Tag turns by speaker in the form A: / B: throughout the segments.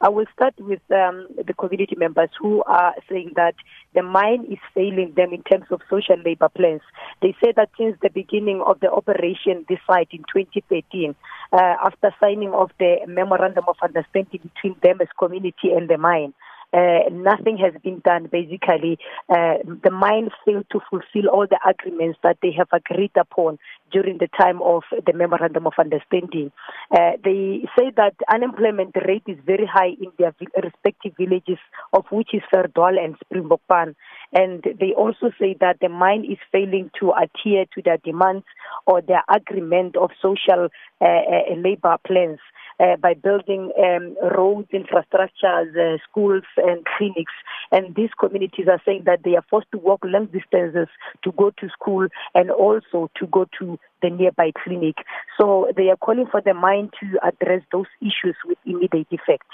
A: I will start with um, the community members who are saying that the mine is failing them in terms of social labor plans. They say that since the beginning of the operation, this site in 2013, uh, after signing of the memorandum of understanding between them as community and the mine, uh, nothing has been done. Basically, uh, the mine failed to fulfill all the agreements that they have agreed upon during the time of the memorandum of understanding. Uh, they say that unemployment rate is very high in their respective villages, of which is Verdwaal and Springbokpan. And they also say that the mine is failing to adhere to their demands or their agreement of social uh, uh, labor plans uh, by building um, roads, infrastructures, uh, schools, and clinics. And these communities are saying that they are forced to walk long distances to go to school and also to go to the nearby clinic. So they are calling for the mine to address those issues with immediate effect.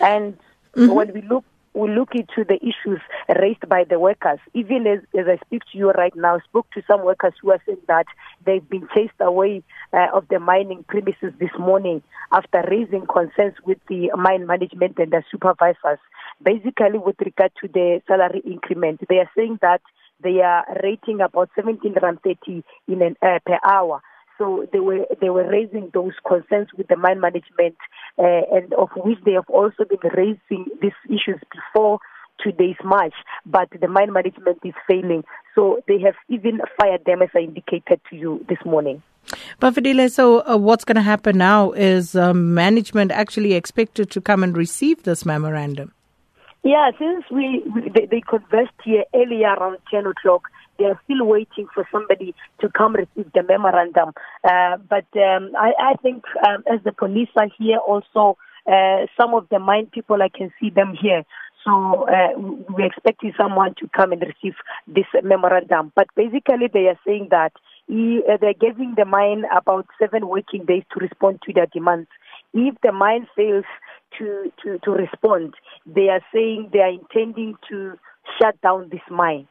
A: And mm-hmm. when we look we look into the issues raised by the workers. Even as, as I speak to you right now, I spoke to some workers who are saying that they've been chased away uh, of the mining premises this morning after raising concerns with the mine management and the supervisors. Basically, with regard to the salary increment, they are saying that they are rating about 17 rand 30 in an, uh, per hour. So they were they were raising those concerns with the mine management, uh, and of which they have also been raising these issues before today's march. But the mine management is failing, so they have even fired them, as I indicated to you this morning.
B: But Bafedile, so uh, what's going to happen now is um, management actually expected to come and receive this memorandum.
A: Yeah, since we, we they, they conversed here earlier around 10 o'clock, they are still waiting for somebody to come receive the memorandum. Uh, but um, I, I think um, as the police are here also, uh, some of the mine people, I can see them here. So uh, we're expecting someone to come and receive this memorandum. But basically, they are saying that he, uh, they're giving the mine about seven working days to respond to their demands. If the mine fails to, to, to respond, they are saying they are intending to shut down this mine.